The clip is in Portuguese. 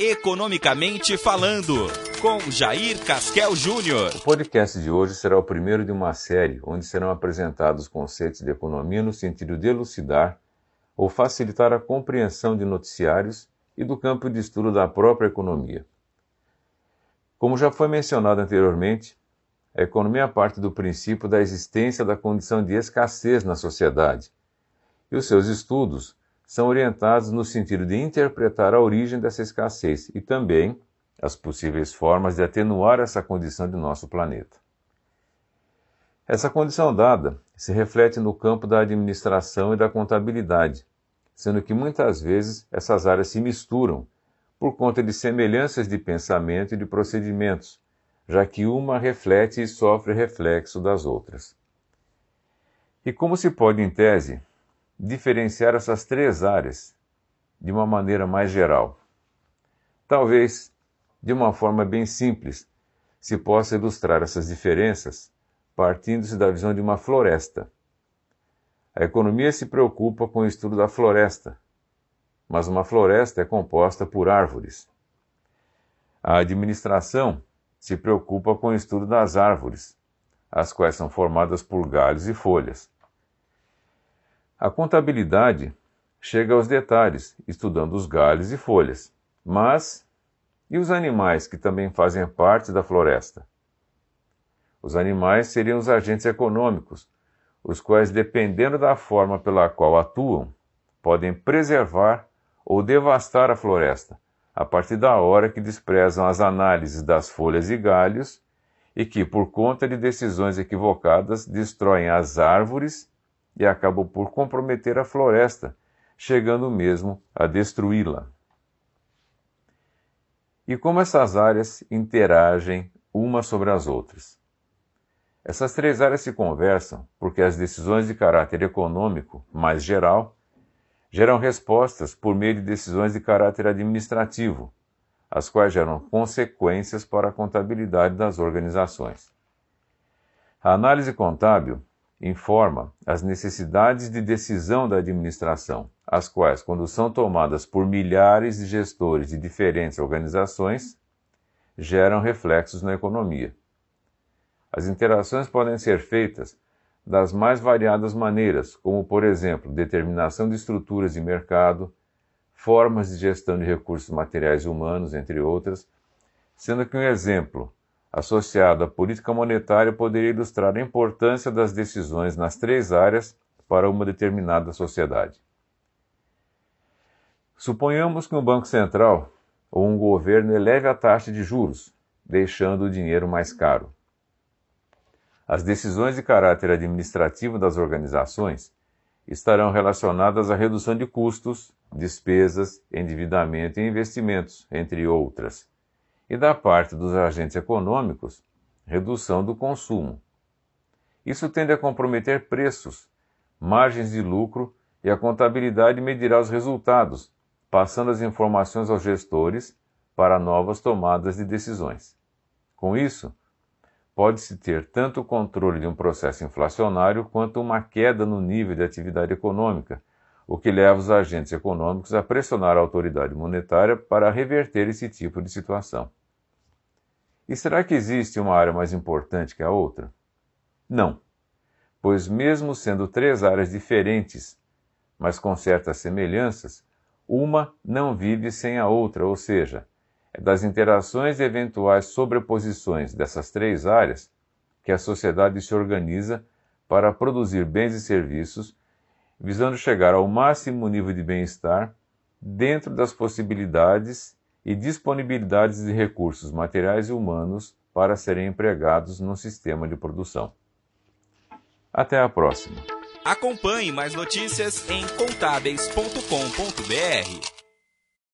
Economicamente Falando, com Jair Casquel Júnior. O podcast de hoje será o primeiro de uma série onde serão apresentados conceitos de economia no sentido de elucidar ou facilitar a compreensão de noticiários e do campo de estudo da própria economia. Como já foi mencionado anteriormente, a economia parte do princípio da existência da condição de escassez na sociedade, e os seus estudos são orientados no sentido de interpretar a origem dessa escassez e também as possíveis formas de atenuar essa condição de nosso planeta. Essa condição dada se reflete no campo da administração e da contabilidade, sendo que muitas vezes essas áreas se misturam por conta de semelhanças de pensamento e de procedimentos, já que uma reflete e sofre reflexo das outras. E como se pode, em tese, diferenciar essas três áreas de uma maneira mais geral. Talvez, de uma forma bem simples, se possa ilustrar essas diferenças partindo-se da visão de uma floresta. A economia se preocupa com o estudo da floresta, mas uma floresta é composta por árvores. A administração se preocupa com o estudo das árvores, as quais são formadas por galhos e folhas. A contabilidade chega aos detalhes, estudando os galhos e folhas. Mas e os animais que também fazem parte da floresta? Os animais seriam os agentes econômicos, os quais, dependendo da forma pela qual atuam, podem preservar ou devastar a floresta, a partir da hora que desprezam as análises das folhas e galhos e que, por conta de decisões equivocadas, destroem as árvores e acabam por comprometer a floresta, chegando mesmo a destruí-la. E como essas áreas interagem umas sobre as outras? Essas três áreas se conversam porque as decisões de caráter econômico, mais geral, geram respostas por meio de decisões de caráter administrativo, as quais geram consequências para a contabilidade das organizações. A análise contábil informa as necessidades de decisão da administração, as quais, quando são tomadas por milhares de gestores de diferentes organizações, geram reflexos na economia. As interações podem ser feitas das mais variadas maneiras, como, por exemplo, determinação de estruturas de mercado, formas de gestão de recursos materiais e humanos, entre outras, sendo que um exemplo associado à política monetária poderia ilustrar a importância das decisões nas três áreas para uma determinada sociedade. Suponhamos que um banco central ou um governo eleve a taxa de juros, deixando o dinheiro mais caro. As decisões de caráter administrativo das organizações estarão relacionadas à redução de custos, despesas, endividamento e investimentos, entre outras e da parte dos agentes econômicos, redução do consumo. Isso tende a comprometer preços, margens de lucro e a contabilidade medirá os resultados, passando as informações aos gestores para novas tomadas de decisões. Com isso, pode-se ter tanto o controle de um processo inflacionário quanto uma queda no nível de atividade econômica, o que leva os agentes econômicos a pressionar a autoridade monetária para reverter esse tipo de situação. E será que existe uma área mais importante que a outra? Não, pois, mesmo sendo três áreas diferentes, mas com certas semelhanças, uma não vive sem a outra, ou seja, é das interações e eventuais sobreposições dessas três áreas que a sociedade se organiza para produzir bens e serviços, visando chegar ao máximo nível de bem-estar dentro das possibilidades e disponibilidades de recursos materiais e humanos para serem empregados no sistema de produção. Até a próxima. Acompanhe mais notícias em contábeis.com.br.